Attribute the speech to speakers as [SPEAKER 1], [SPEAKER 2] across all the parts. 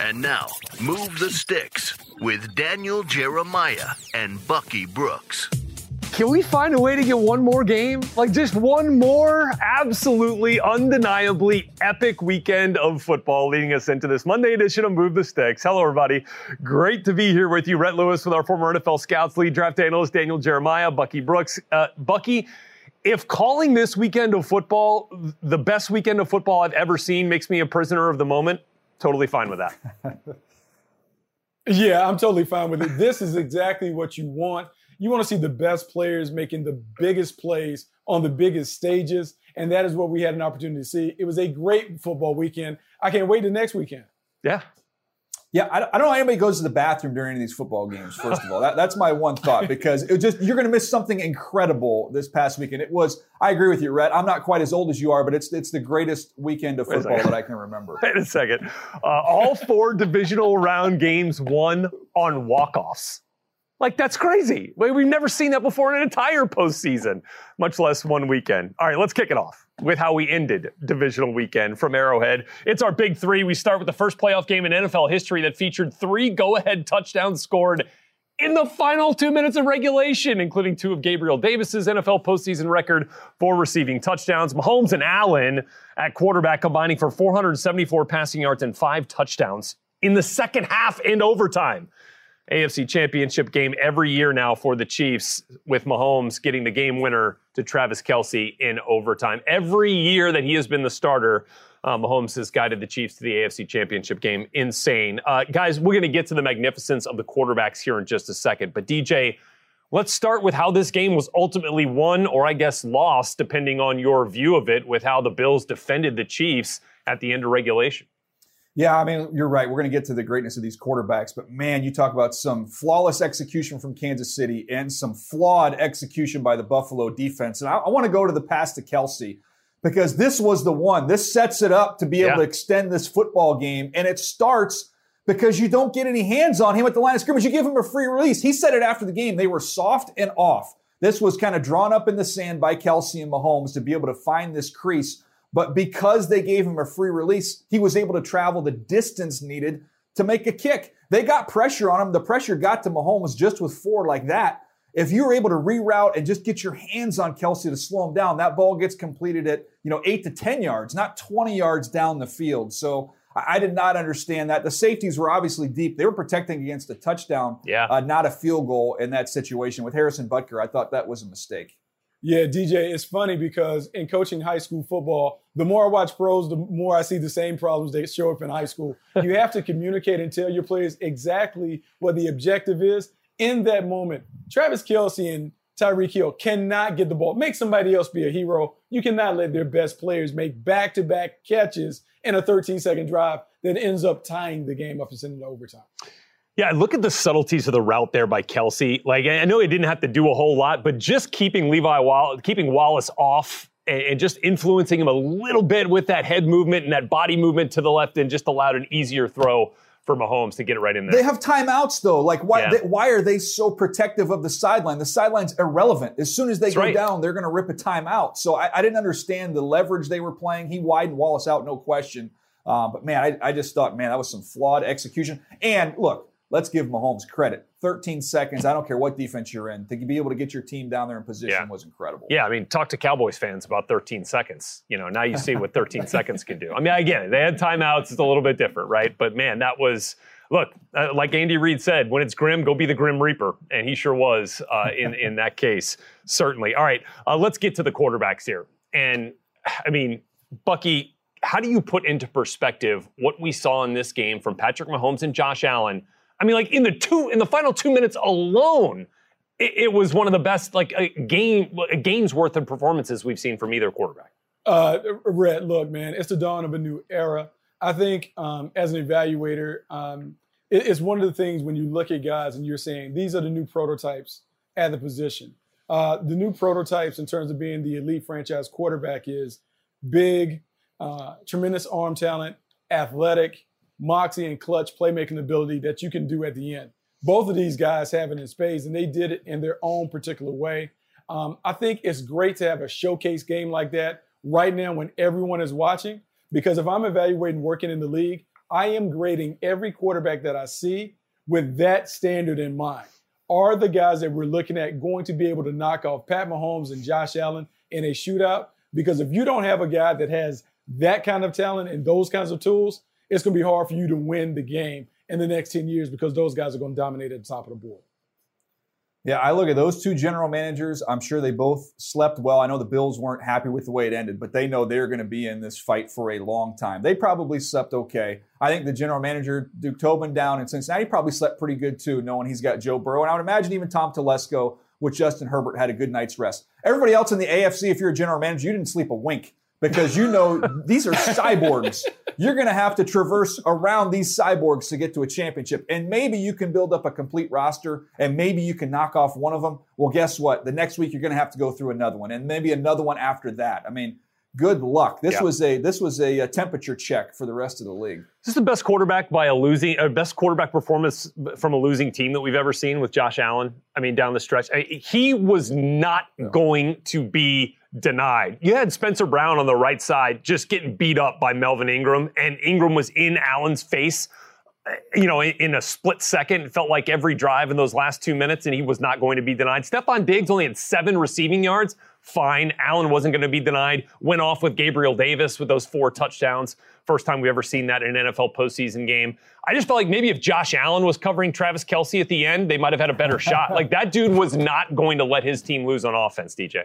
[SPEAKER 1] And now, Move the Sticks with Daniel Jeremiah and Bucky Brooks.
[SPEAKER 2] Can we find a way to get one more game? Like just one more absolutely undeniably epic weekend of football leading us into this Monday edition of Move the Sticks. Hello, everybody. Great to be here with you. Rhett Lewis with our former NFL Scouts lead draft analyst Daniel Jeremiah, Bucky Brooks. Uh, Bucky, if calling this weekend of football the best weekend of football I've ever seen makes me a prisoner of the moment, totally fine with that.
[SPEAKER 3] yeah, I'm totally fine with it. This is exactly what you want you want to see the best players making the biggest plays on the biggest stages. And that is what we had an opportunity to see. It was a great football weekend. I can't wait to next weekend.
[SPEAKER 2] Yeah.
[SPEAKER 4] Yeah, I don't know how anybody goes to the bathroom during any of these football games. First of all, that, that's my one thought because it just you're going to miss something incredible this past weekend. It was. I agree with you, Rhett. I'm not quite as old as you are, but it's it's the greatest weekend of football that I can remember.
[SPEAKER 2] Wait a second. Uh, all four divisional round games won on walk offs. Like, that's crazy. We've never seen that before in an entire postseason, much less one weekend. All right, let's kick it off with how we ended divisional weekend from Arrowhead. It's our big three. We start with the first playoff game in NFL history that featured three go ahead touchdowns scored in the final two minutes of regulation, including two of Gabriel Davis's NFL postseason record for receiving touchdowns. Mahomes and Allen at quarterback combining for 474 passing yards and five touchdowns in the second half and overtime. AFC championship game every year now for the Chiefs, with Mahomes getting the game winner to Travis Kelce in overtime. Every year that he has been the starter, uh, Mahomes has guided the Chiefs to the AFC championship game. Insane. Uh, guys, we're going to get to the magnificence of the quarterbacks here in just a second. But DJ, let's start with how this game was ultimately won, or I guess lost, depending on your view of it, with how the Bills defended the Chiefs at the end of regulation.
[SPEAKER 4] Yeah, I mean, you're right. We're going to get to the greatness of these quarterbacks, but man, you talk about some flawless execution from Kansas City and some flawed execution by the Buffalo defense. And I, I want to go to the pass to Kelce because this was the one. This sets it up to be able to extend this football game. And it starts because you don't get any hands on him at the line of scrimmage. You give him a free release. He said it after the game. They were soft and off. This was kind of drawn up in the sand by Kelce and Mahomes to be able to find this crease but because they gave him a free release, he was able to travel the distance needed to make a kick. They got pressure on him. The pressure got to Mahomes just with four like that. If you were able to reroute and just get your hands on Kelce to slow him down, that ball gets completed at, you know, eight to 10 yards, not 20 yards down the field. So I did not understand that. The safeties were obviously deep. They were protecting against a touchdown,
[SPEAKER 2] yeah.
[SPEAKER 4] Uh, not a field goal in that situation. With Harrison Butker, I thought that was a mistake.
[SPEAKER 3] Yeah, DJ, it's funny because in coaching high school football, the more I watch pros, the more I see the same problems that show up in high school. You have to communicate and tell your players exactly what the objective is in that moment. Travis Kelce and Tyreek Hill cannot get the ball. Make somebody else be a hero. You cannot let their best players make back to back catches in a 13 second drive that ends up tying the game up and sending it overtime.
[SPEAKER 2] Yeah, look at the subtleties of the route there by Kelce. Like, I know he didn't have to do a whole lot, but just keeping Levi Wallace, keeping Wallace off and, and, just influencing him a little bit with that head movement and that body movement to the left and just allowed an easier throw for Mahomes to get it right in there.
[SPEAKER 4] They have timeouts though. Like why? Yeah. They, why are they so protective of the sideline? The sideline's irrelevant. As soon as they That's go right. down, they're going to rip a timeout. So I, I, didn't understand the leverage they were playing. He widened Wallace out, no question. Um, but man, I, I just thought, man, that was some flawed execution. And look, let's give Mahomes credit. 13 seconds, I don't care what defense you're in, to be able to get your team down there in position yeah. was incredible.
[SPEAKER 2] Yeah, I mean, talk to Cowboys fans about 13 seconds. You know, now you see what 13 seconds can do. I mean, again, they had timeouts, it's a little bit different, right? But man, that was look, uh, like Andy Reid said, when it's grim, go be the Grim Reaper, and he sure was uh, in in that case, certainly. All right, uh, let's get to the quarterbacks here, and I mean, Bucky, how do you put into perspective what we saw in this game from Patrick Mahomes and Josh Allen? I mean, like in the two in the final two minutes alone, it, it was one of the best like a game a game's worth of performances we've seen from either quarterback.
[SPEAKER 3] Uh, Rhett, look, man, it's the dawn of a new era. I think um, as an evaluator, um, it, it's one of the things when you look at guys and you're saying these are the new prototypes at the position. Uh, the new prototypes in terms of being the elite franchise quarterback is big, uh, tremendous arm talent, athletic, moxie, and clutch playmaking ability that you can do at the end. Both of these guys have it in spades, and they did it in their own particular way. Um, I think it's great to have a showcase game like that right now when everyone is watching. Because if I'm evaluating working in the league, I am grading every quarterback that I see with that standard in mind. Are the guys that we're looking at going to be able to knock off Pat Mahomes and Josh Allen in a shootout? Because if you don't have a guy that has that kind of talent and those kinds of tools, it's going to be hard for you to win the game in the next 10 years because those guys are going to dominate at the top of the board.
[SPEAKER 4] Yeah, I look at those two general managers. I'm sure they both slept well. I know the Bills weren't happy with the way it ended, but they know they're going to be in this fight for a long time. They probably slept okay. I think the general manager, Duke Tobin, down in Cincinnati, probably slept pretty good too, knowing he's got Joe Burrow. And I would imagine even Tom Telesco with Justin Herbert had a good night's rest. Everybody else in the AFC, if you're a general manager, you didn't sleep a wink because you know these are cyborgs. You're going to have to traverse around these cyborgs to get to a championship. And maybe you can build up a complete roster and maybe you can knock off one of them. Well, guess what? The next week you're going to have to go through another one and maybe another one after that. I mean, good luck. This was a this was a, a, temperature check for the rest of the league.
[SPEAKER 2] Is this the best quarterback by a losing, a best quarterback performance from a losing team that we've ever seen with Josh Allen? I mean, down the stretch, I, he was not yeah. going to be denied. You had Spencer Brown on the right side just getting beat up by Melvin Ingram, and Ingram was in Allen's face. Uh, you know, in a split second, it felt like every drive in those last two minutes, and he was not going to be denied. Stefon Diggs only had seven receiving yards. Fine. Allen wasn't going to be denied. Went off with Gabriel Davis with those four touchdowns. First time we've ever seen that in an NFL postseason game. I just felt like maybe if Josh Allen was covering Travis Kelce at the end, they might have had a better shot. Like that dude was not going to let his team lose on offense, DJ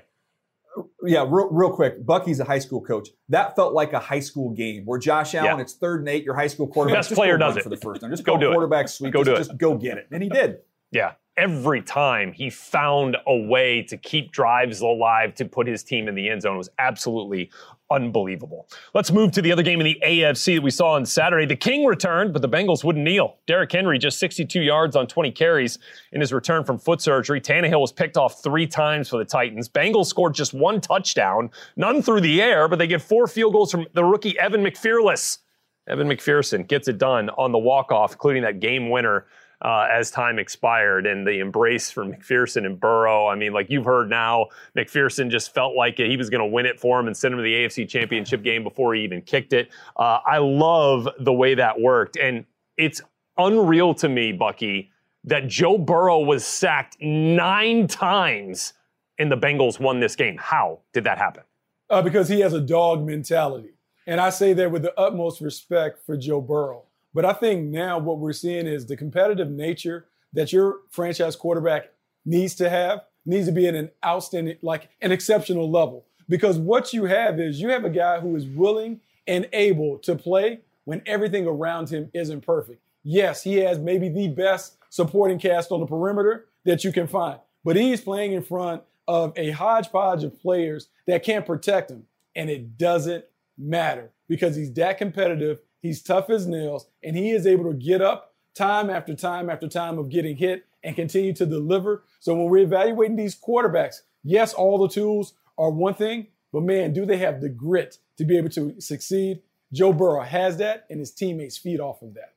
[SPEAKER 4] yeah, real, real quick. Bucky's a high school coach. That felt like a high school game where Josh Allen, yeah. it's third and eight, your high school quarterback.
[SPEAKER 2] Best player does it
[SPEAKER 4] for the first time. Just go, do quarterback it. sweep. Go just, do it. Just go get it, and he did.
[SPEAKER 2] Yeah, every time he found a way to keep drives alive to put his team in the end zone was absolutely unbelievable. Let's move to the other game in the AFC that we saw on Saturday. The King returned, but the Bengals wouldn't kneel. Derrick Henry just 62 yards on 20 carries in his return from foot surgery. Tannehill was picked off three times for the Titans. Bengals scored just one touchdown, none through the air, but they get four field goals from the rookie Evan McPherson. Evan McPherson gets it done on the walk-off, including that game winner uh, as time expired and the embrace from McPherson and Burrow. I mean, like you've heard now, McPherson just felt like he was going to win it for him and send him to the AFC Championship game before he even kicked it. Uh, I love the way that worked. And it's unreal to me, Bucky, that Joe Burrow was sacked nine times and the Bengals won this game. How did that happen?
[SPEAKER 3] Uh, because he has a dog mentality. And I say that with the utmost respect for Joe Burrow. But I think now what we're seeing is the competitive nature that your franchise quarterback needs to have needs to be at an outstanding, like an exceptional level. Because what you have is you have a guy who is willing and able to play when everything around him isn't perfect. Yes, he has maybe the best supporting cast on the perimeter that you can find, but he's playing in front of a hodgepodge of players that can't protect him. And it doesn't matter because he's that competitive He's tough as nails, and he is able to get up time after time after time of getting hit and continue to deliver. So when we're evaluating these quarterbacks, yes, all the tools are one thing, but man, do they have the grit to be able to succeed? Joe Burrow has that, and his teammates feed off of that.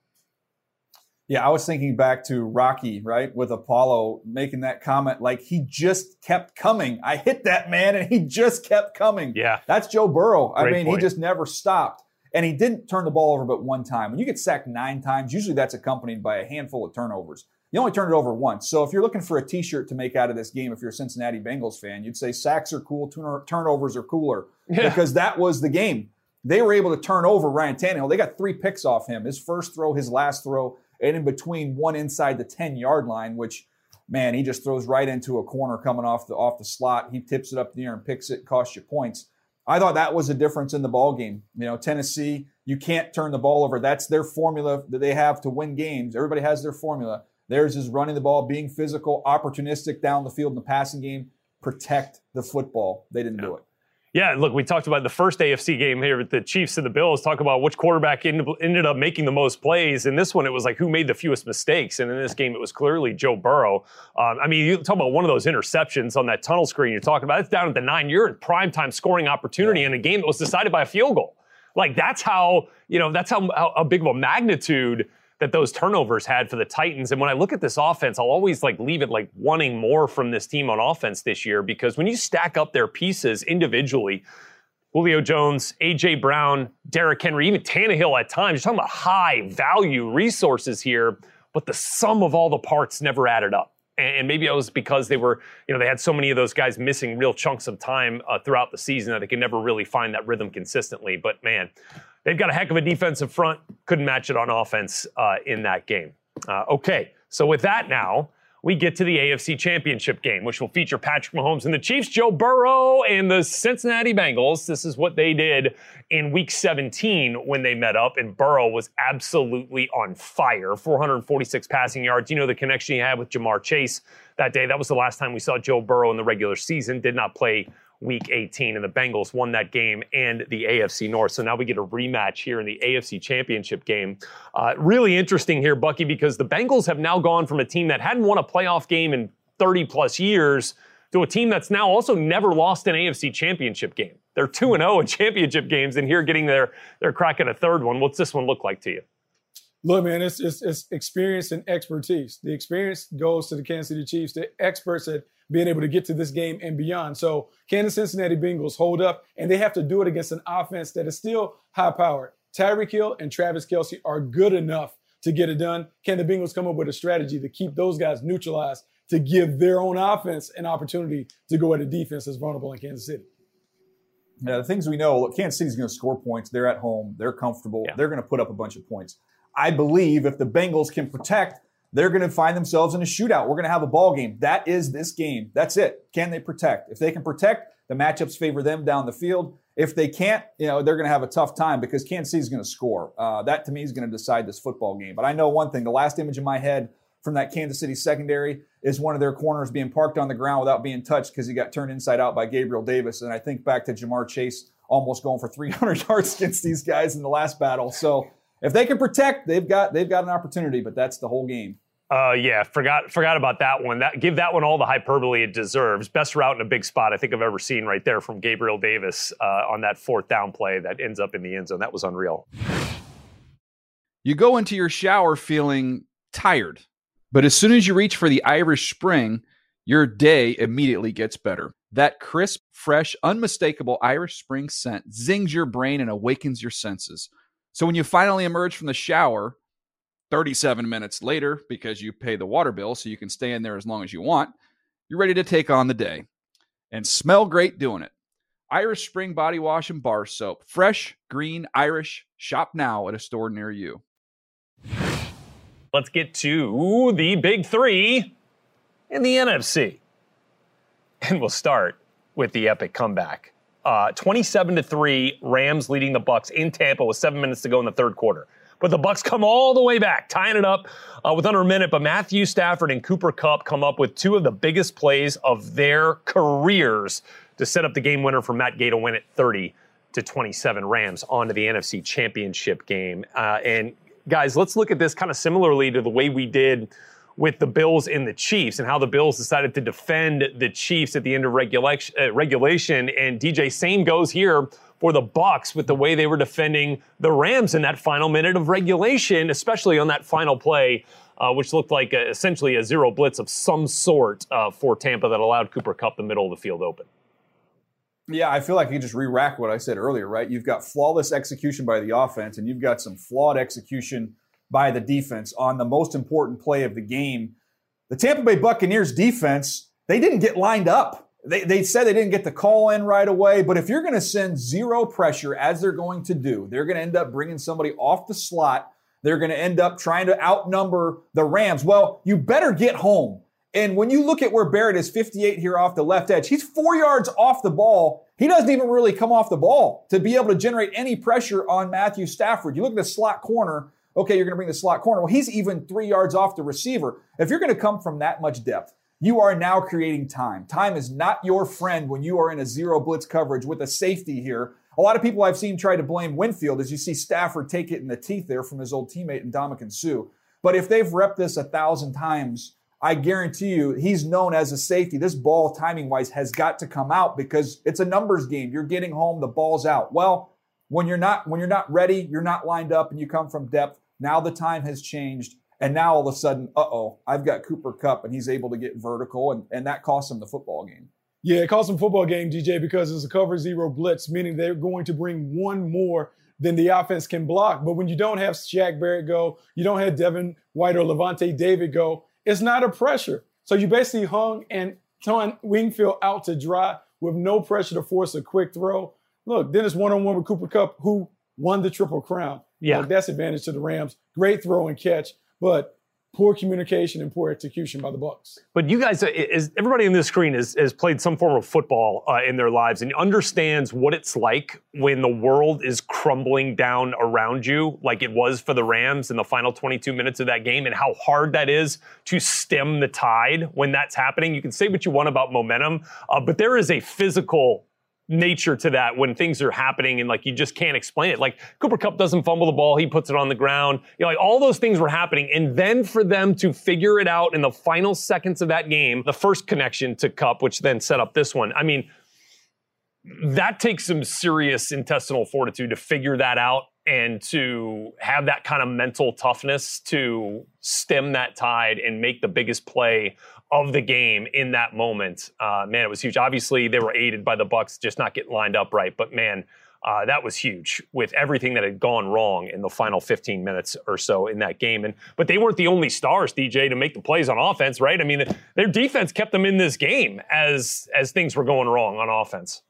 [SPEAKER 4] Yeah, I was thinking back to Rocky, right, with Apollo making that comment like he just kept coming. I hit that man and he just kept coming.
[SPEAKER 2] Yeah.
[SPEAKER 4] That's Joe Burrow. Great I mean, point. he just never stopped. And he didn't turn the ball over but one time. When you get sacked nine times, usually that's accompanied by a handful of turnovers. You only turned it over once. So if you're looking for a t-shirt to make out of this game, if you're a Cincinnati Bengals fan, you'd say sacks are cool, turnovers are cooler. Yeah. Because that was the game. They were able to turn over Ryan Tannehill. They got three picks off him. His first throw, his last throw, and in between one inside the 10-yard line, which man, he just throws right into a corner coming off the off the slot. He tips it up in the air and picks it, costs you points. I thought that was a difference in the ball game. You know, Tennessee, you can't turn the ball over. That's their formula that they have to win games. Everybody has their formula. Theirs is running the ball, being physical, opportunistic down the field in the passing game, protect the football. They didn't yeah. do it.
[SPEAKER 2] Yeah, look, we talked about the first AFC game here with the Chiefs and the Bills. Talk about which quarterback ended up making the most plays. In this one, it was like who made the fewest mistakes. And in this game, it was clearly Joe Burrow. Um, I mean, you talk about one of those interceptions on that tunnel screen you're talking about. It's down at the nine. You're in prime time scoring opportunity in a game that was decided by a field goal. Like that's how you know that's how, how, how big of a magnitude that those turnovers had for the Titans. And when I look at this offense, I'll always like leave it like wanting more from this team on offense this year because when you stack up their pieces individually, Julio Jones, AJ Brown, Derrick Henry, even Tannehill at times, you're talking about high value resources here, but the sum of all the parts never added up. And maybe it was because they were, you know, they had so many of those guys missing real chunks of time uh, throughout the season that they could never really find that rhythm consistently. But man, They've got a heck of a defensive front. Couldn't match it on offense uh, in that game. Uh, okay, so with that now, we get to the AFC Championship game, which will feature Patrick Mahomes and the Chiefs, Joe Burrow and the Cincinnati Bengals. This is what they did in week 17 when they met up, and Burrow was absolutely on fire 446 passing yards. You know, the connection he had with Ja'Marr Chase that day. That was the last time we saw Joe Burrow in the regular season. Did not play week 18, and the Bengals won that game and the AFC North. So now we get a rematch here in the AFC Championship game. Uh, really interesting here, Bucky, because the Bengals have now gone from a team that hadn't won a playoff game in 30 plus years to a team that's now also never lost an AFC Championship game. They're 2 0 in championship games, and here getting their, their crack at a third one. What's this one look like to you?
[SPEAKER 3] Look, man, it's, it's, it's experience and expertise. The experience goes to the Kansas City Chiefs. The experts at being able to get to this game and beyond. So Kansas Cincinnati Bengals hold up, and they have to do it against an offense that is still high powered. Tyreek Hill and Travis Kelce are good enough to get it done. Can the Bengals come up with a strategy to keep those guys neutralized to give their own offense an opportunity to go at a defense that's vulnerable in Kansas City?
[SPEAKER 4] Yeah, the things we know, look, Kansas City's going to score points. They're at home. They're comfortable. Yeah. They're going to put up a bunch of points. I believe if the Bengals can protect they're going to find themselves in a shootout. We're going to have a ball game. That is this game. That's it. Can they protect? If they can protect, the matchups favor them down the field. If they can't, you know, they're going to have a tough time because Kansas City is going to score. Uh, that to me is going to decide this football game. But I know one thing: the last image in my head from that Kansas City secondary is one of their corners being parked on the ground without being touched because he got turned inside out by Gabriel Davis. And I think back to Ja'Marr Chase almost going for 300 yards against these guys in the last battle. So if they can protect, they've got they've got an opportunity. But that's the whole game.
[SPEAKER 2] Uh, yeah, forgot forgot about that one. That give that one all the hyperbole it deserves. Best route in a big spot I think I've ever seen right there from Gabriel Davis uh, on that fourth down play that ends up in the end zone. That was unreal.
[SPEAKER 5] You go into your shower feeling tired, but as soon as you reach for the Irish Spring, your day immediately gets better. That crisp, fresh, unmistakable Irish Spring scent zings your brain and awakens your senses. So when you finally emerge from the shower 37 minutes later, because you pay the water bill so you can stay in there as long as you want, you're ready to take on the day and smell great doing it. Irish Spring Body Wash and Bar Soap. Fresh, green, Irish. Shop now at a store near you.
[SPEAKER 2] Let's get to the big three in the NFC. And we'll start with the epic comeback. Uh, 27 to 3, Rams leading the Bucks in Tampa with seven minutes to go in the third quarter. But the Bucks come all the way back, tying it up uh, with under a minute. But Matthew Stafford and Cooper Kupp come up with two of the biggest plays of their careers to set up the game winner for Matt Gay to win it 30 to 27 Rams onto the NFC Championship game. Uh, and guys, let's look at this kind of similarly to the way we did with the Bills and the Chiefs and how the Bills decided to defend the Chiefs at the end of regulation. Uh, regulation. And DJ, same goes here for the Bucks with the way they were defending the Rams in that final minute of regulation, especially on that final play, uh, which looked like a, essentially a zero blitz of some sort uh, for Tampa that allowed Cooper Kupp the middle of the field open.
[SPEAKER 4] Yeah, I feel like you just re-rack what I said earlier, right? You've got flawless execution by the offense, and you've got some flawed execution by the defense on the most important play of the game. The Tampa Bay Buccaneers defense, they didn't get lined up they, they said they didn't get the call in right away, but if you're going to send zero pressure, as they're going to do, they're going to end up bringing somebody off the slot. They're going to end up trying to outnumber the Rams. Well, you better get home. And when you look at where Barrett is 58 here off the left edge, he's four yards off the ball. He doesn't even really come off the ball to be able to generate any pressure on Matthew Stafford. You look at the slot corner. Okay, you're going to bring the slot corner. Well, he's even three yards off the receiver. If you're going to come from that much depth, you are now creating time. Time is not your friend when you are in a zero blitz coverage with a safety here. A lot of people I've seen try to blame Winfield as you see Stafford take it in the teeth there from his old teammate in Ndamukong Suh. But if they've repped this a thousand times, I guarantee you he's known as a safety. This ball, timing wise, has got to come out because it's a numbers game. You're getting home, the ball's out. Well, when you're not when you're not ready, you're not lined up, and you come from depth. Now the time has changed. And now all of a sudden, uh oh, I've got Cooper Kupp and he's able to get vertical, and, and that costs him the football game.
[SPEAKER 3] Yeah, it costs him football game, DJ, because it's a cover zero blitz, meaning they're going to bring one more than the offense can block. But when you don't have Shaq Barrett go, you don't have Devin White or Lavonte David go, it's not a pressure. So you basically hung and turned Winfield out to dry with no pressure to force a quick throw. Look, then it's one on one with Cooper Kupp, who won the Triple Crown.
[SPEAKER 2] Yeah.
[SPEAKER 3] Look, that's advantage to the Rams. Great throw and catch but poor communication and poor execution by the Bucks.
[SPEAKER 2] But you guys, uh, is everybody on this screen has, has played some form of football uh, in their lives and understands what it's like when the world is crumbling down around you, like it was for the Rams in the final 22 minutes of that game, and how hard that is to stem the tide when that's happening. You can say what you want about momentum, uh, but there is a physical nature to that when things are happening and like you just can't explain it. Like Cooper Kupp doesn't fumble the ball, he puts it on the ground. You know, like all those things were happening. And then for them to figure it out in the final seconds of that game, the first connection to Kupp, which then set up this one. I mean, that takes some serious intestinal fortitude to figure that out and to have that kind of mental toughness to stem that tide and make the biggest play of the game in that moment. Uh, man, it was huge. Obviously, they were aided by the Bucks just not getting lined up right, but man, uh, that was huge with everything that had gone wrong in the final 15 minutes or so in that game. And but they weren't the only stars, DJ, to make the plays on offense, right? I mean, their defense kept them in this game as as things were going wrong on offense.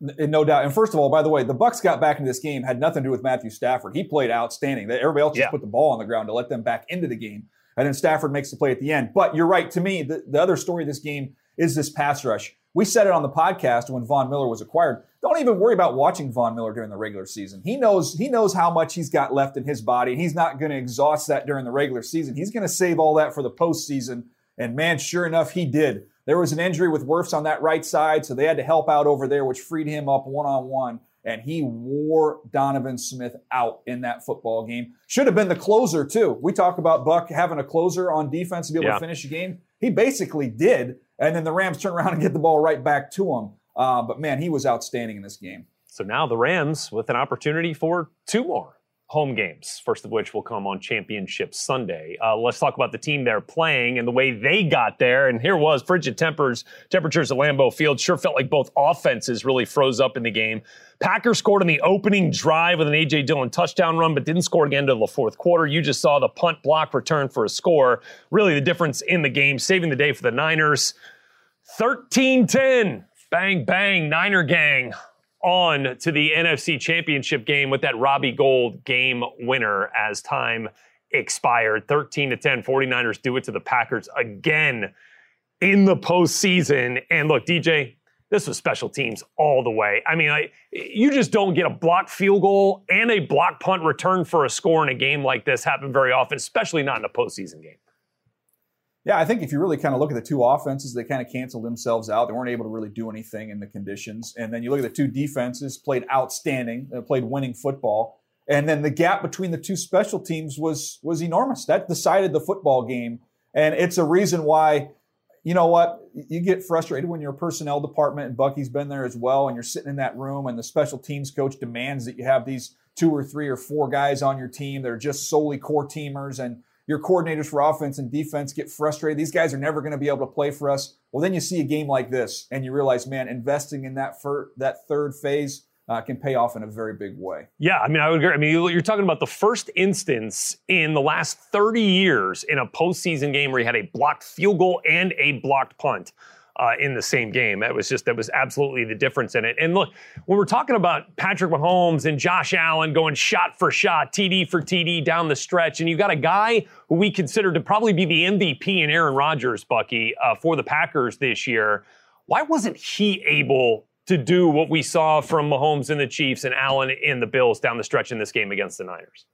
[SPEAKER 4] No doubt. And first of all, by the way, the Bucks got back into this game had nothing to do with Matthew Stafford. He played outstanding. Everybody else just
[SPEAKER 2] Yeah.
[SPEAKER 4] put the ball on the ground to let them back into the game. And then Stafford makes the play at the end. But you're right. To me, the, the other story of this game is this pass rush. We said it on the podcast when Von Miller was acquired. Don't even worry about watching Von Miller during the regular season. He knows he knows how much he's got left in his body, he's not going to exhaust that during the regular season. He's going to save all that for the postseason. And man, sure enough, he did. There was an injury with Wirfs on that right side, so they had to help out over there, which freed him up one on one. And he wore Donovan Smith out in that football game. Should have been the closer, too. We talk about Buck having a closer on defense to be able
[SPEAKER 2] Yeah.
[SPEAKER 4] to finish a game. He basically did. And then the Rams turn around and get the ball right back to him. Uh, but man, he was outstanding in this game.
[SPEAKER 2] So now the Rams with an opportunity for two more home games, first of which will come on Championship Sunday. Uh, let's talk about the team they're playing and the way they got there. And here was frigid tempers, temperatures at Lambeau Field. Sure felt like both offenses really froze up in the game. Packers scored on the opening drive with an A.J. Dillon touchdown run, but didn't score again until the fourth quarter. You just saw the punt block return for a score. Really the difference in the game, saving the day for the Niners. 13 10. Bang, bang, Niner gang on to the NFC Championship game with that Robbie Gould game winner as time expired. 13 to 10. 49ers do it to the Packers again in the postseason. And look, DJ, this was special teams all the way. I mean, I, you just don't get a blocked field goal and a block punt return for a score in a game like this happen very often, especially not in a postseason game.
[SPEAKER 4] Yeah, I think if you really kind of look at the two offenses, they kind of canceled themselves out. They weren't able to really do anything in the conditions. And then you look at the two defenses, played outstanding, uh, played winning football. And then the gap between the two special teams was was enormous. That decided the football game. And it's a reason why, you know what, you get frustrated when you're a personnel department, and Bucky's been there as well, and you're sitting in that room, and the special teams coach demands that you have these two or three or four guys on your team that are just solely core teamers and your coordinators for offense and defense get frustrated. These guys are never going to be able to play for us. Well, then you see a game like this, and you realize, man, investing in that fir- that third phase uh, can pay off in a very big way.
[SPEAKER 2] Yeah, I mean, I would agree. I mean, you- you're talking about the first instance in the last 30 years in a postseason game where you had a blocked field goal and a blocked punt. Uh, in the same game, that was just that was absolutely the difference in it. And look, when we're talking about Patrick Mahomes and Josh Allen going shot for shot, TD for TD down the stretch, and you got a guy who we consider to probably be the MVP in Aaron Rodgers, Bucky, uh, for the Packers this year. Why wasn't he able to do what we saw from Mahomes and the Chiefs and Allen in the Bills down the stretch in this game against the Niners?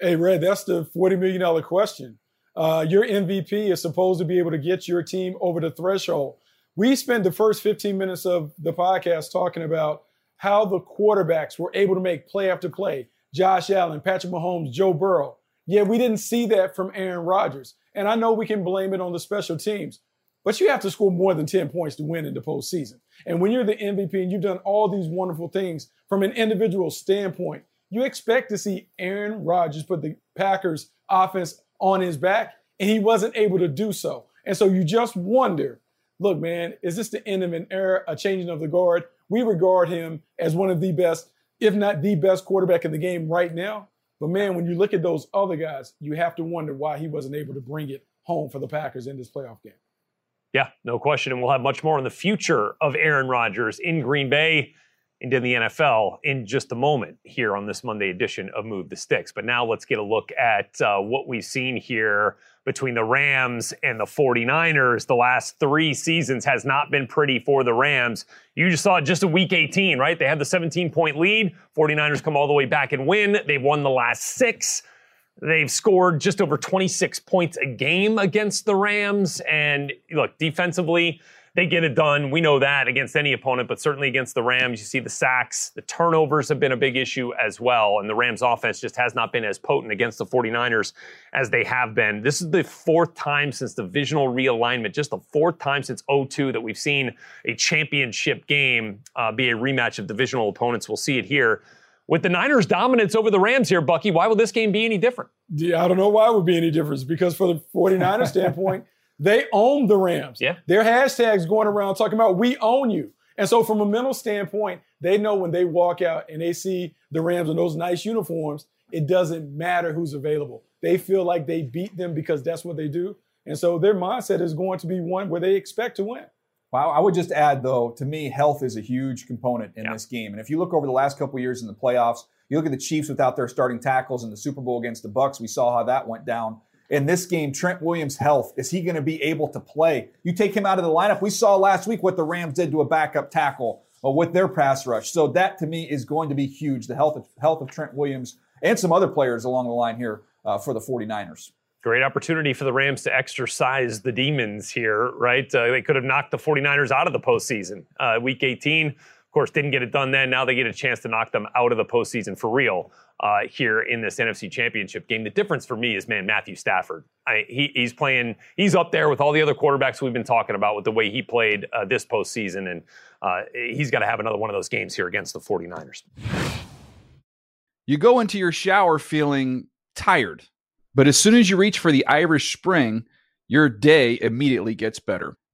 [SPEAKER 3] Hey, Rhett, that's the $40 million question. Uh, your MVP is supposed to be able to get your team over the threshold. We spent the first 15 minutes of the podcast talking about how the quarterbacks were able to make play after play. Josh Allen, Patrick Mahomes, Joe Burrow. Yeah, we didn't see that from Aaron Rodgers. And I know we can blame it on the special teams, but you have to score more than 10 points to win in the postseason. And when you're the MVP and you've done all these wonderful things from an individual standpoint, you expect to see Aaron Rodgers put the Packers offense on his back, and he wasn't able to do so. And so you just wonder look, man, is this the end of an era, a changing of the guard? We regard him as one of the best, if not the best quarterback in the game right now. But man, when you look at those other guys, you have to wonder why he wasn't able to bring it home for the Packers in this playoff game.
[SPEAKER 2] Yeah, no question. And we'll have much more on the future of Aaron Rodgers in Green Bay into the NFL in just a moment here on this Monday edition of Move the Sticks. But now let's get a look at uh, what we've seen here between the Rams and the 49ers. The last three seasons has not been pretty for the Rams. You just saw just a week 18, right? They had the 17 point lead. 49ers come all the way back and win. They've won the last six. They've scored just over 26 points a game against the Rams. And look, defensively, they get it done. We know that against any opponent, but certainly against the Rams, you see the sacks, the turnovers have been a big issue as well. And the Rams offense just has not been as potent against the 49ers as they have been. This is the fourth time since the divisional realignment, just the fourth time since 02 that we've seen a championship game uh, be a rematch of divisional opponents. We'll see it here. With the Niners' dominance over the Rams here, Bucky, why would this game be any different?
[SPEAKER 3] Yeah, I don't know why it would be any difference because for the 49ers standpoint, they own the Rams.
[SPEAKER 2] Yeah.
[SPEAKER 3] Their hashtags going around talking about we own you. And so from a mental standpoint, they know when they walk out and they see the Rams in those nice uniforms, it doesn't matter who's available. They feel like they beat them because that's what they do. And so their mindset is going to be one where they expect to win.
[SPEAKER 4] Well, I would just add, though, to me, health is a huge component in yeah. this game. And if you look over the last couple years in the playoffs, you look at the Chiefs without their starting tackles in the Super Bowl against the Bucks. We saw how that went down in this game, Trent Williams' health. Is he going to be able to play? You take him out of the lineup. We saw last week what the Rams did to a backup tackle uh, with their pass rush. So that to me is going to be huge. The health of, health of Trent Williams and some other players along the line here uh, for the 49ers.
[SPEAKER 2] Great opportunity for the Rams to exercise the demons here, right? Uh, they could have knocked the 49ers out of the postseason. Uh, week 18, of course, didn't get it done then. Now they get a chance to knock them out of the postseason for real uh, here in this NFC Championship game. The difference for me is, man, Matthew Stafford. I, he, he's playing, he's up there with all the other quarterbacks we've been talking about with the way he played uh, this postseason. And uh, he's got to have another one of those games here against the 49ers.
[SPEAKER 5] You go into your shower feeling tired, but as soon as you reach for the Irish Spring, your day immediately gets better.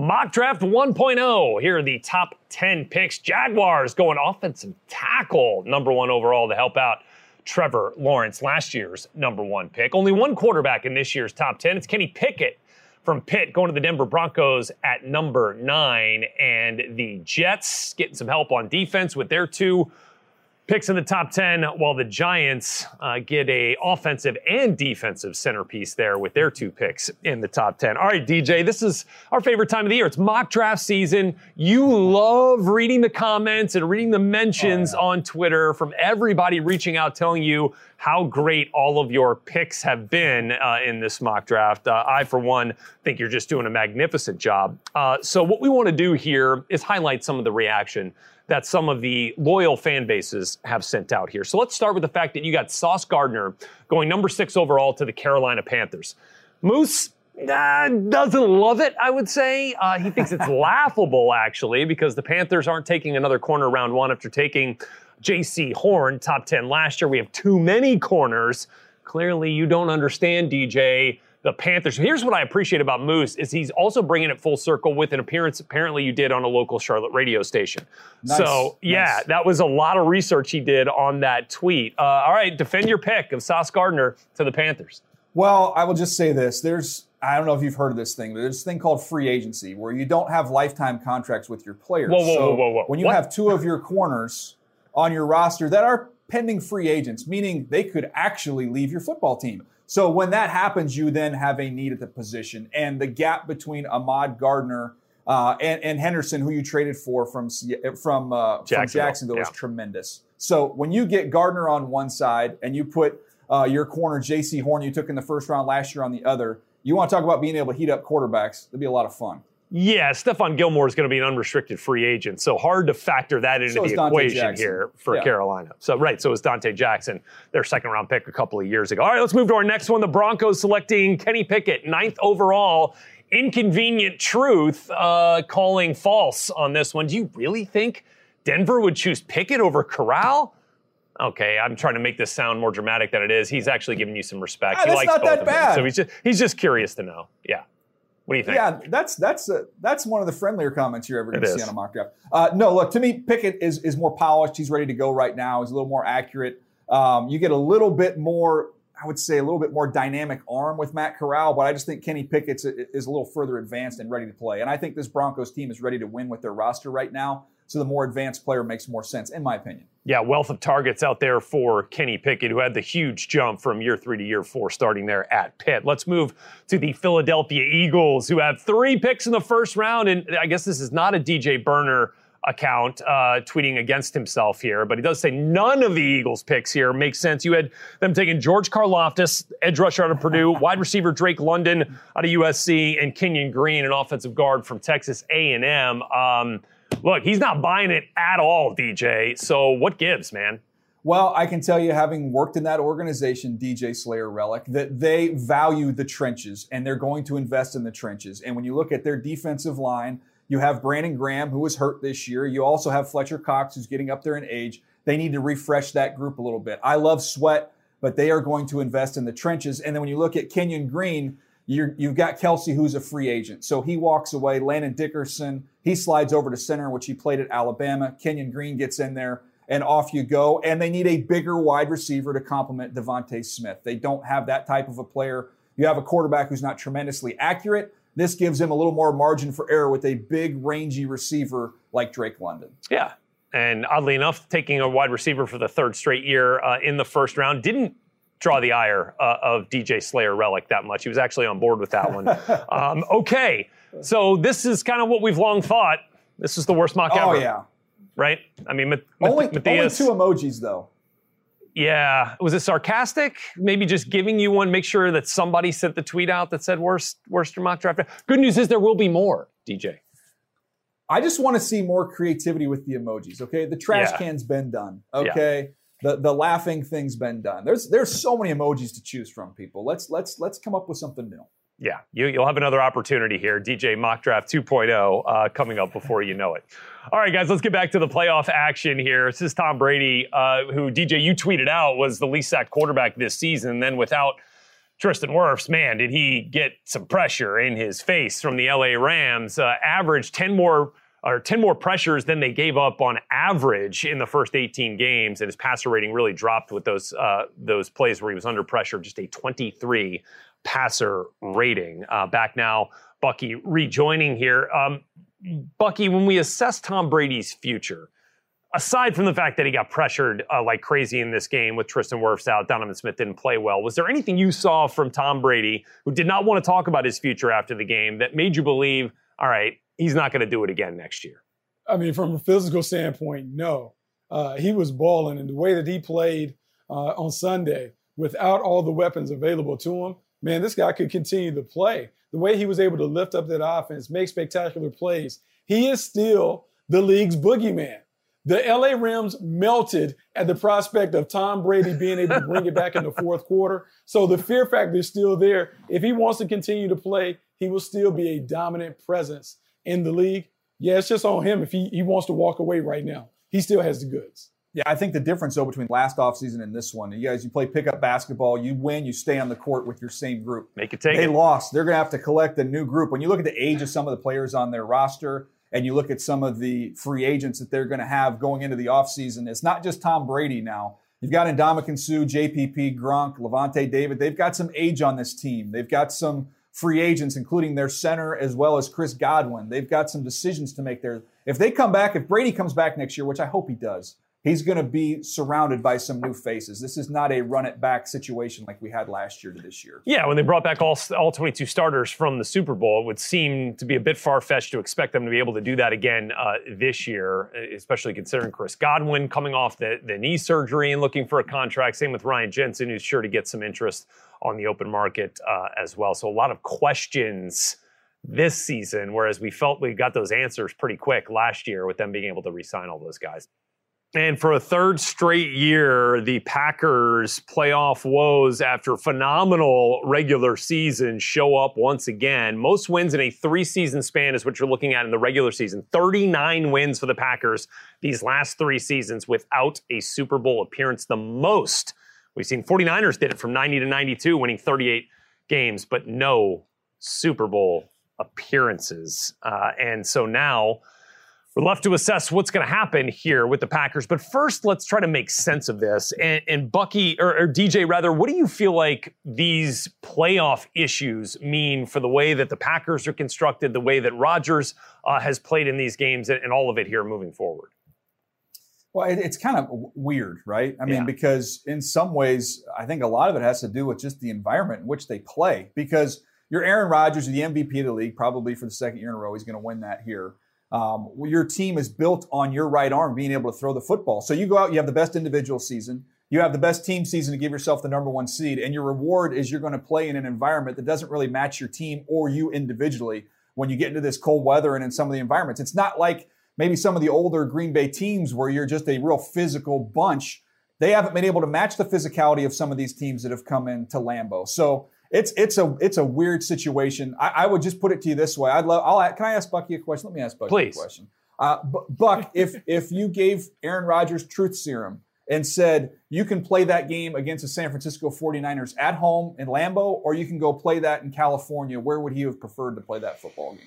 [SPEAKER 2] Mock Draft 1.0. Here are the top 10 picks. Jaguars going offensive tackle, number one overall to help out Trevor Lawrence, last year's number one pick. Only one quarterback in this year's top 10. It's Kenny Pickett from Pitt going to the Denver Broncos at number nine. And the Jets getting some help on defense with their two picks in the top 10 while the giants uh, get a offensive and defensive centerpiece there with their two picks in the top 10 all right dj this is our favorite time of the year. It's mock draft season. You love reading the comments and reading the mentions oh, yeah. on twitter from everybody reaching out telling you how great all of your picks have been uh, in this mock draft. Uh, i for one think you're just doing a magnificent job. Uh, so what we want to do here is highlight some of the reaction that some of the loyal fan bases have sent out here. So let's start with the fact that you got Sauce Gardner going number six overall to the Carolina Panthers. Moose uh, doesn't love it, I would say. Uh, he thinks it's laughable, actually, because the Panthers aren't taking another corner round one after taking Jaycee Horn, top 10 last year. We have too many corners. Clearly, you don't understand, DJ the Panthers. Here's what I appreciate about Moose is he's also bringing it full circle with an appearance apparently you did on a local Charlotte radio station. Nice. So yeah, nice. that was a lot of research he did on that tweet. Uh, all right, defend your pick of Sauce Gardner to the Panthers.
[SPEAKER 4] Well, I will just say this: there's I don't know if you've heard of this thing, but there's this thing called free agency where you don't have lifetime contracts with your players.
[SPEAKER 2] Whoa, whoa,
[SPEAKER 4] so
[SPEAKER 2] whoa, whoa, whoa.
[SPEAKER 4] When you
[SPEAKER 2] What?
[SPEAKER 4] have two of your corners on your roster that are pending free agents, meaning they could actually leave your football team. So when that happens, you then have a need at the position, and the gap between Ahmad Gardner uh, and, and Henderson, who you traded for from from uh, from
[SPEAKER 2] Jacksonville,
[SPEAKER 4] Jacksonville, was
[SPEAKER 2] yeah.
[SPEAKER 4] tremendous. So when you get Gardner on one side and you put uh, your corner Jaycee Horn you took in the first round last year on the other, you want to talk about being able to heat up quarterbacks? That'd be a lot of fun.
[SPEAKER 2] Yeah, Stephon Gilmore is going to be an unrestricted free agent, so hard to factor that into
[SPEAKER 4] So
[SPEAKER 2] the equation
[SPEAKER 4] Jackson.
[SPEAKER 2] here for
[SPEAKER 4] Yeah.
[SPEAKER 2] Carolina. So right, so is Donte Jackson, their second round pick a couple of years ago. All right, let's move to our next one. The Broncos selecting Kenny Pickett, ninth overall. Inconvenient truth, uh, calling false on this one. Do you really think Denver would choose Pickett over Corral? Okay, I'm trying to make this sound more dramatic than it is. He's actually giving you some respect.
[SPEAKER 4] Ah,
[SPEAKER 2] he likes
[SPEAKER 4] not
[SPEAKER 2] both
[SPEAKER 4] that
[SPEAKER 2] of them.
[SPEAKER 4] bad.
[SPEAKER 2] So he's just he's just curious to know. Yeah. What do you think?
[SPEAKER 4] Yeah, that's that's uh, that's one of the friendlier comments you're ever going to see on a mock draft. Uh, no, look to me, Pickett is is more polished. He's ready to go right now. He's a little more accurate. Um, you get a little bit more, I would say, a little bit more dynamic arm with Matt Corral, but I just think Kenny Pickett a- is a little further advanced and ready to play. And I think this Broncos team is ready to win with their roster right now. So the more advanced player makes more sense, in my opinion.
[SPEAKER 2] Yeah, wealth of targets out there for Kenny Pickett, who had the huge jump from year three to year four, starting there at Pitt. Let's move to the Philadelphia Eagles, who have three picks in the first round. And I guess this is not a DJ Burner account uh, tweeting against himself here, but he does say none of the Eagles picks here makes sense. You had them taking George Karlaftis, edge rusher out of Purdue, wide receiver Drake London out of USC, and Kenyon Green, an offensive guard from Texas A&M. Um, look, he's not buying it at all, DJ. So what gives, man?
[SPEAKER 4] Well, I can tell you, having worked in that organization, DJ Slayer Relic, that they value the trenches and they're going to invest in the trenches. And when you look at their defensive line, you have Brandon Graham, who was hurt this year. You also have Fletcher Cox, who's getting up there in age. They need to refresh that group a little bit. I love Sweat, but they are going to invest in the trenches. And then when you look at Kenyon Green, you're, you've got Kelce, who's a free agent. So he walks away. Landon Dickerson, he slides over to center, which he played at Alabama. Kenyon Green gets in there, and off you go. And they need a bigger wide receiver to complement DeVonta Smith. They don't have that type of a player. You have a quarterback who's not tremendously accurate. This gives him a little more margin for error with a big, rangy receiver like Drake London.
[SPEAKER 2] Yeah. And oddly enough, taking a wide receiver for the third straight year uh, in the first round didn't draw the ire uh, of DJ Slayer Relic that much. He was actually on board with that one. um, okay. So this is kind of what we've long thought. This is the worst mock
[SPEAKER 4] Oh,
[SPEAKER 2] ever, Oh
[SPEAKER 4] yeah.
[SPEAKER 2] right? I mean,
[SPEAKER 4] Only,
[SPEAKER 2] Mat-
[SPEAKER 4] only two emojis, though.
[SPEAKER 2] yeah. Was it sarcastic? Maybe just giving you one, make sure that somebody sent the tweet out that said worst, worst mock draft. Good news is there will be more, DJ.
[SPEAKER 4] I just want to see more creativity with the emojis. Okay, the trash
[SPEAKER 2] Yeah.
[SPEAKER 4] can's been done. Okay, the the laughing thing's been done. There's there's so many emojis to choose from. People, let's let's let's come up with something new.
[SPEAKER 2] Yeah, you, you'll have another opportunity here. DJ Mock Draft 2.0 uh, coming up before you know it. All right, guys, let's get back to the playoff action here. This is Tom Brady, uh, who DJ you tweeted out was the least sacked quarterback this season. Then without Tristan Wirfs, man, did he get some pressure in his face from the LA Rams? Uh, averaged 10 more or 10 more pressures than they gave up on average in the first 18 games, and his passer rating really dropped with those uh, those plays where he was under pressure. Just a 23 passer rating. Uh, back now, Bucky rejoining here. Um, Bucky, when we assess Tom Brady's future, aside from the fact that he got pressured uh, like crazy in this game with Tristan Wirfs out, Donovan Smith didn't play well. Was there anything you saw from Tom Brady who did not want to talk about his future after the game that made you believe, all right, he's not going to do it again next year?
[SPEAKER 3] I mean, from a physical standpoint, no. Uh, he was balling, and the way that he played uh, on Sunday without all the weapons available to him, man, this guy could continue to play. The way he was able to lift up that offense, make spectacular plays, he is still the league's boogeyman. The LA Rams melted at the prospect of Tom Brady being able to bring it back in the fourth quarter. So the fear factor is still there. If he wants to continue to play, he will still be a dominant presence in the league. Yeah, it's just on him if he, he wants to walk away right now. He still has the goods.
[SPEAKER 4] Yeah, I think the difference though between last offseason and this one, you guys, you play pickup basketball, you win, you stay on the court with your same group.
[SPEAKER 2] Make it take
[SPEAKER 4] they
[SPEAKER 2] it.
[SPEAKER 4] lost. They're going to have to collect a new group. When you look at the age of some of the players on their roster and you look at some of the free agents that they're going to have going into the offseason, it's not just Tom Brady now. You've got Ndamukong Suh, JPP, Gronk, Lavonte David. They've got some age on this team. They've got some free agents, including their center as well as Chris Godwin. They've got some decisions to make there. If they come back, if Brady comes back next year, which I hope he does, he's going to be surrounded by some new faces. This is not a run it back situation like we had last year to this year.
[SPEAKER 2] Yeah, when they brought back all, all 22 starters from the Super Bowl, it would seem to be a bit far fetched to expect them to be able to do that again uh, this year, especially considering Chris Godwin coming off the, the knee surgery and looking for a contract. Same with Ryan Jensen, who's sure to get some interest on the open market uh, as well. So a lot of questions this season, whereas we felt we got those answers pretty quick last year with them being able to re sign all those guys. And for a third straight year, the Packers' playoff woes after phenomenal regular season show up once again. Most wins in a three season span is what you're looking at in the regular season. 39 wins for the Packers these last three seasons without a Super Bowl appearance, the most. We've seen 49ers did it from 90 to 92, winning 38 games, but no Super Bowl appearances. Uh, and so now, we're left to assess what's going to happen here with the Packers. But first, let's try to make sense of this. And, and Bucky, or, or, DJ rather, what do you feel like these playoff issues mean for the way that the Packers are constructed, the way that Rodgers uh, has played in these games, and, and, all of it here moving forward?
[SPEAKER 4] Well, it, it's kind of weird, right? I mean, yeah. because in some ways, I think a lot of it has to do with just the environment in which they play. Because you're Aaron Rodgers, the MVP of the league, probably for the second year in a row. He's going to win that here um, your team is built on your right arm being able to throw the football. So you go out, you have the best individual season, you have the best team season to give yourself the number one seed, and your reward is you're going to play in an environment that doesn't really match your team or you individually when you get into this cold weather and in some of the environments. It's not like maybe some of the older Green Bay teams where you're just a real physical bunch. They haven't been able to match the physicality of some of these teams that have come into Lambeau. So it's it's a it's a weird situation. I, I, would just put it to you this way. I'd love. I'll can I ask Bucky a question? Let me ask Bucky
[SPEAKER 2] Please.
[SPEAKER 4] a question. Uh, Buck, if if you gave Aaron Rodgers truth serum and said you can play that game against the San Francisco 49ers at home in Lambeau, or you can go play that in California, where would he have preferred to play that football game?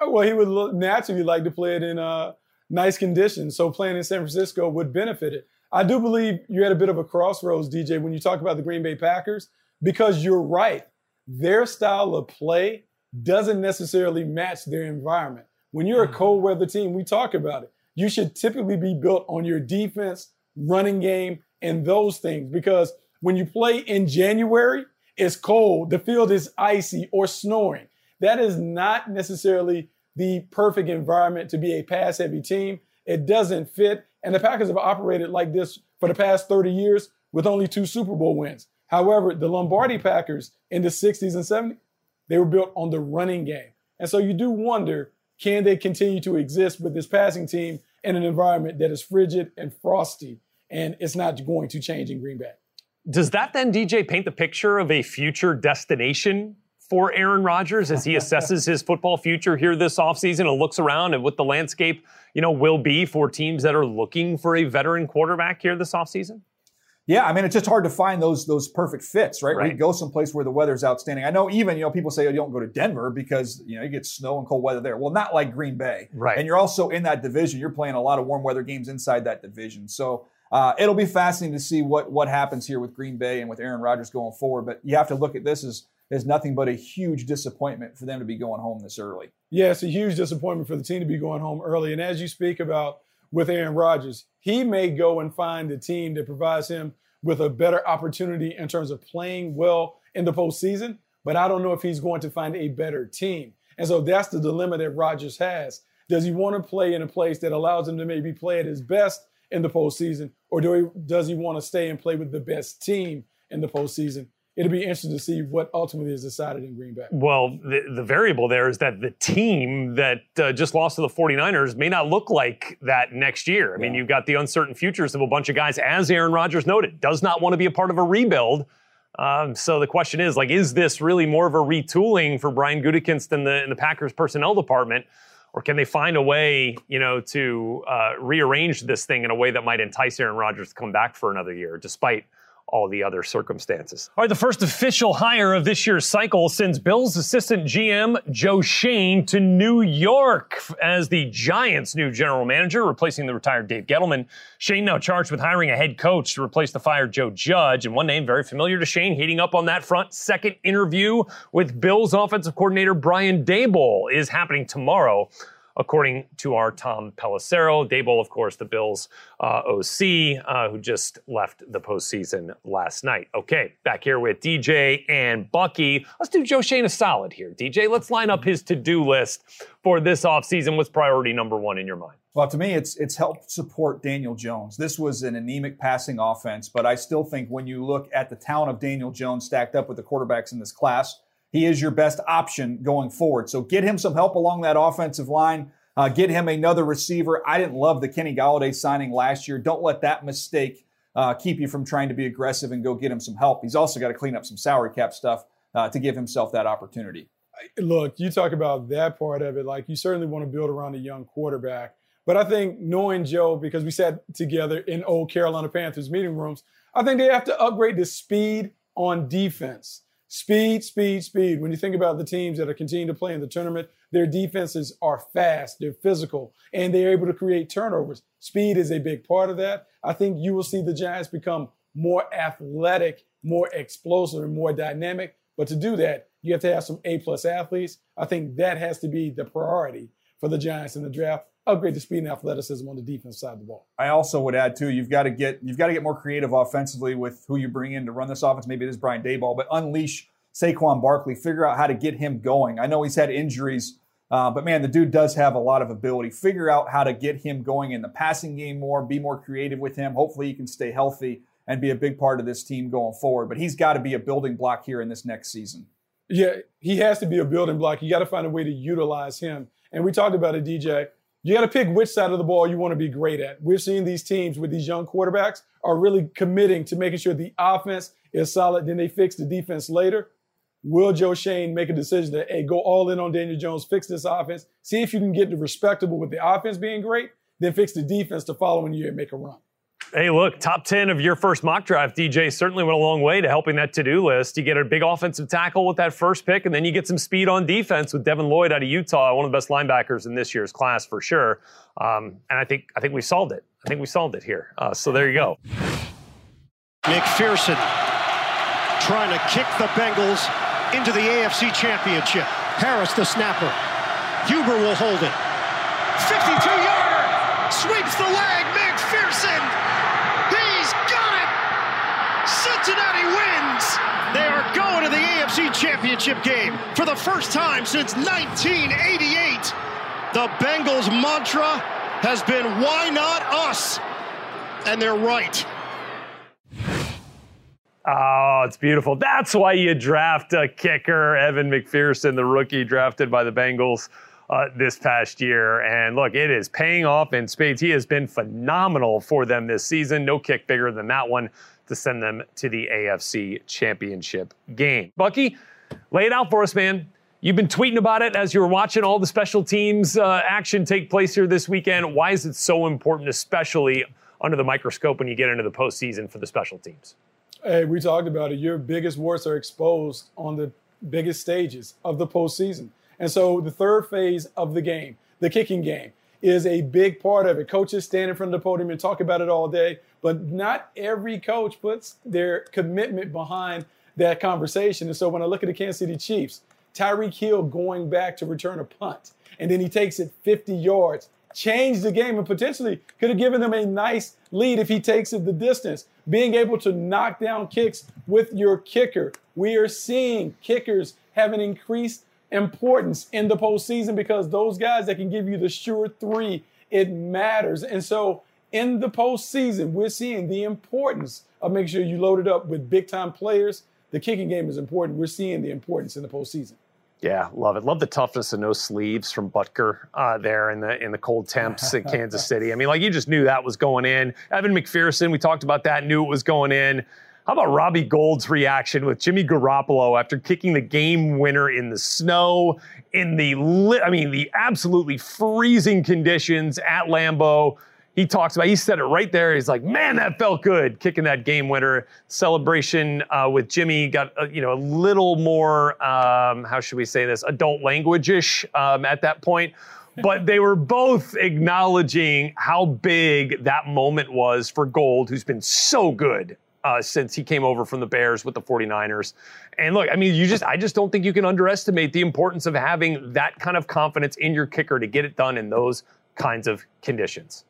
[SPEAKER 3] Well, he would naturally like to play it in uh, nice conditions. So playing in San Francisco would benefit it. I do believe you're at a bit of a crossroads, DJ, when you talk about the Green Bay Packers, because you're right. Their style of play doesn't necessarily match their environment. When you're a mm-hmm. cold weather team, we talk about it. You should typically be built on your defense, running game, and those things because when you play in January, it's cold, the field is icy or snowing. That is not necessarily the perfect environment to be a pass heavy team. It doesn't fit. And the Packers have operated like this for the past 30 years with only two Super Bowl wins. However, the Lombardi Packers in the 60s and 70s, they were built on the running game. And so you do wonder can they continue to exist with this passing team in an environment that is frigid and frosty and it's not going to change in Green Bay?
[SPEAKER 2] Does that then, DJ, paint the picture of a future destination for Aaron Rodgers as he assesses his football future here this offseason and looks around at what the landscape, you know, will be for teams that are looking for a veteran quarterback here this offseason?
[SPEAKER 4] Yeah, I mean it's just hard to find those those perfect fits, right? right. You go someplace where the weather's outstanding. I know even you know people say oh, you don't go to Denver because you know you get snow and cold weather there. Well, not like Green Bay,
[SPEAKER 2] right?
[SPEAKER 4] And you're also in that division. You're playing a lot of warm weather games inside that division, so uh, it'll be fascinating to see what what happens here with Green Bay and with Aaron Rodgers going forward. But you have to look at this as as nothing but a huge disappointment for them to be going home this early.
[SPEAKER 3] Yeah, it's a huge disappointment for the team to be going home early. And as you speak about with Aaron Rodgers, he may go and find a team that provides him with a better opportunity in terms of playing well in the postseason, but I don't know if he's going to find a better team. And so that's the dilemma that Rodgers has. Does he want to play in a place that allows him to maybe play at his best in the postseason, or do he, does he want to stay and play with the best team in the postseason? It'll be interesting to see what ultimately is decided in Green Bay.
[SPEAKER 2] Well, the, the variable there is that the team that uh, just lost to the 49ers may not look like that next year. I yeah. mean, you've got the uncertain futures of a bunch of guys, as Aaron Rodgers noted, does not want to be a part of a rebuild. Um, so the question is, like, is this really more of a retooling for Brian Gutekunst and the, and the Packers personnel department? Or can they find a way, you know, to uh, rearrange this thing in a way that might entice Aaron Rodgers to come back for another year, despite – all the other circumstances. All right, the first official hire of this year's cycle sends Bills assistant GM Joe Schoen to New York as the Giants' new general manager, replacing the retired Dave Gettleman. Schoen now charged with hiring a head coach to replace the fired Joe Judge, and one name very familiar to Schoen heating up on that front. Second interview with Bills offensive coordinator Brian Daboll is happening tomorrow according to our Tom Pelissero. Daboll, of course, the Bills uh, OC, uh, who just left the postseason last night. Okay, back here with DJ and Bucky. Let's do Joe Schoen a solid here. DJ, let's line up his to-do list for this offseason. What's priority number one in your mind?
[SPEAKER 4] Well, to me, it's it's helped support Daniel Jones. This was an anemic passing offense, but I still think when you look at the talent of Daniel Jones stacked up with the quarterbacks in this class, he is your best option going forward. So get him some help along that offensive line. Uh, get him another receiver. I didn't love the Kenny Golladay signing last year. Don't let that mistake uh, keep you from trying to be aggressive and go get him some help. He's also got to clean up some salary cap stuff uh, to give himself that opportunity.
[SPEAKER 3] Look, you talk about that part of it. Like you certainly want to build around a young quarterback. But I think knowing Joe, because we sat together in old Carolina Panthers meeting rooms, I think they have to upgrade the speed on defense. Speed, speed, speed. When you think about the teams that are continuing to play in the tournament, their defenses are fast, they're physical, and they're able to create turnovers. Speed is a big part of that. I think you will see the Giants become more athletic, more explosive, and more dynamic. But to do that, you have to have some A plus athletes. I think that has to be the priority for the Giants in the draft upgrade the speed and athleticism on the defense side of the ball.
[SPEAKER 4] I also would add too, you've got to get you've got to get more creative offensively with who you bring in to run this offense. Maybe it is Brian Daboll, but unleash Saquon Barkley, figure out how to get him going. I know he's had injuries, uh, but man, the dude does have a lot of ability. Figure out how to get him going in the passing game more, be more creative with him. Hopefully, he can stay healthy and be a big part of this team going forward. But he's got to be a building block here in this next season.
[SPEAKER 3] Yeah, he has to be a building block. You got to find a way to utilize him. And we talked about it, DJ you got to pick which side of the ball you want to be great at. We're seeing these teams with these young quarterbacks are really committing to making sure the offense is solid. Then they fix the defense later. Will Joe Schoen make a decision that, hey, go all in on Daniel Jones, fix this offense, see if you can get the respectable with the offense being great, then fix the defense the following year and make a run.
[SPEAKER 2] Hey, look, top 10 of your first mock draft, DJ, certainly went a long way to helping that to do list. You get a big offensive tackle with that first pick, and then you get some speed on defense with Devin Lloyd out of Utah, one of the best linebackers in this year's class for sure. Um, and I think I think we solved it. I think we solved it here. Uh, so there you go.
[SPEAKER 6] McPherson trying to kick the Bengals into the AFC Championship. Harris, the snapper. Huber will hold it. 52 yarder, sweeps the leg. McPherson Cincinnati wins. They are going to the AFC Championship game for the first time since 1988. The Bengals mantra has been why not us? And they're right.
[SPEAKER 2] Oh, it's beautiful. That's why you draft a kicker, Evan McPherson, the rookie drafted by the Bengals uh, this past year. And look, it is paying off in spades. He has been phenomenal for them this season. No kick bigger than that one to send them to the AFC Championship game. Bucky, lay it out for us, man. You've been tweeting about it as you were watching all the special teams uh, action take place here this weekend. Why is it so important, especially under the microscope when you get into the postseason for the special teams?
[SPEAKER 3] Hey, we talked about it. Your biggest warts are exposed on the biggest stages of the postseason. And so the third phase of the game, the kicking game, is a big part of it. Coaches stand in front of the podium and talk about it all day, but not every coach puts their commitment behind that conversation. And so when I look at the Kansas City Chiefs, Tyreek Hill going back to return a punt, and then he takes it 50 yards, changed the game and potentially could have given them a nice lead if he takes it the distance. Being able to knock down kicks with your kicker. We are seeing kickers have an increased importance in the postseason because those guys that can give you the sure three, it matters. And so in the postseason, we're seeing the importance of making sure you load it up with big time players. The kicking game is important. We're seeing the importance in the postseason.
[SPEAKER 2] Yeah, love it. Love the toughness and no sleeves from Butker uh, there in the in the cold temps in Kansas City. I mean, like you just knew that was going in. Evan McPherson, we talked about that, knew it was going in. How about Robbie Gould's reaction with Jimmy Garoppolo after kicking the game winner in the snow, in the, I mean, the absolutely freezing conditions at Lambeau? he talks about. He said it right there. He's like, "Man, that felt good, kicking that game winner." Celebration uh, with Jimmy got uh, you know a little more. Um, how should we say this? Adult language ish um, at that point. But they were both acknowledging how big that moment was for Gold, who's been so good uh, since he came over from the Bears with the 49ers. And look, I mean, you just, I just don't think you can underestimate the importance of having that kind of confidence in your kicker to get it done in those kinds of conditions.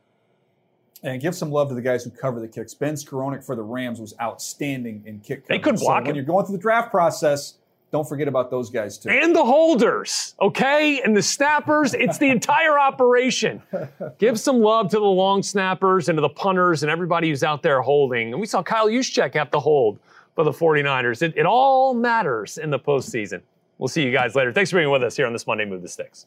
[SPEAKER 4] And give some love to the guys who cover the kicks. Ben Skowronek for the Rams was outstanding in kick.
[SPEAKER 2] They could block
[SPEAKER 4] so when
[SPEAKER 2] him.
[SPEAKER 4] you're going through the draft process. Don't forget about those guys too.
[SPEAKER 2] And the holders, okay? And the snappers, it's the entire operation. Give some love to the long snappers and to the punters and everybody who's out there holding. And we saw Kyle Juszczyk have to hold for the 49ers. It, it all matters in the postseason. We'll see you guys later. Thanks for being with us here on this Monday Move the Sticks.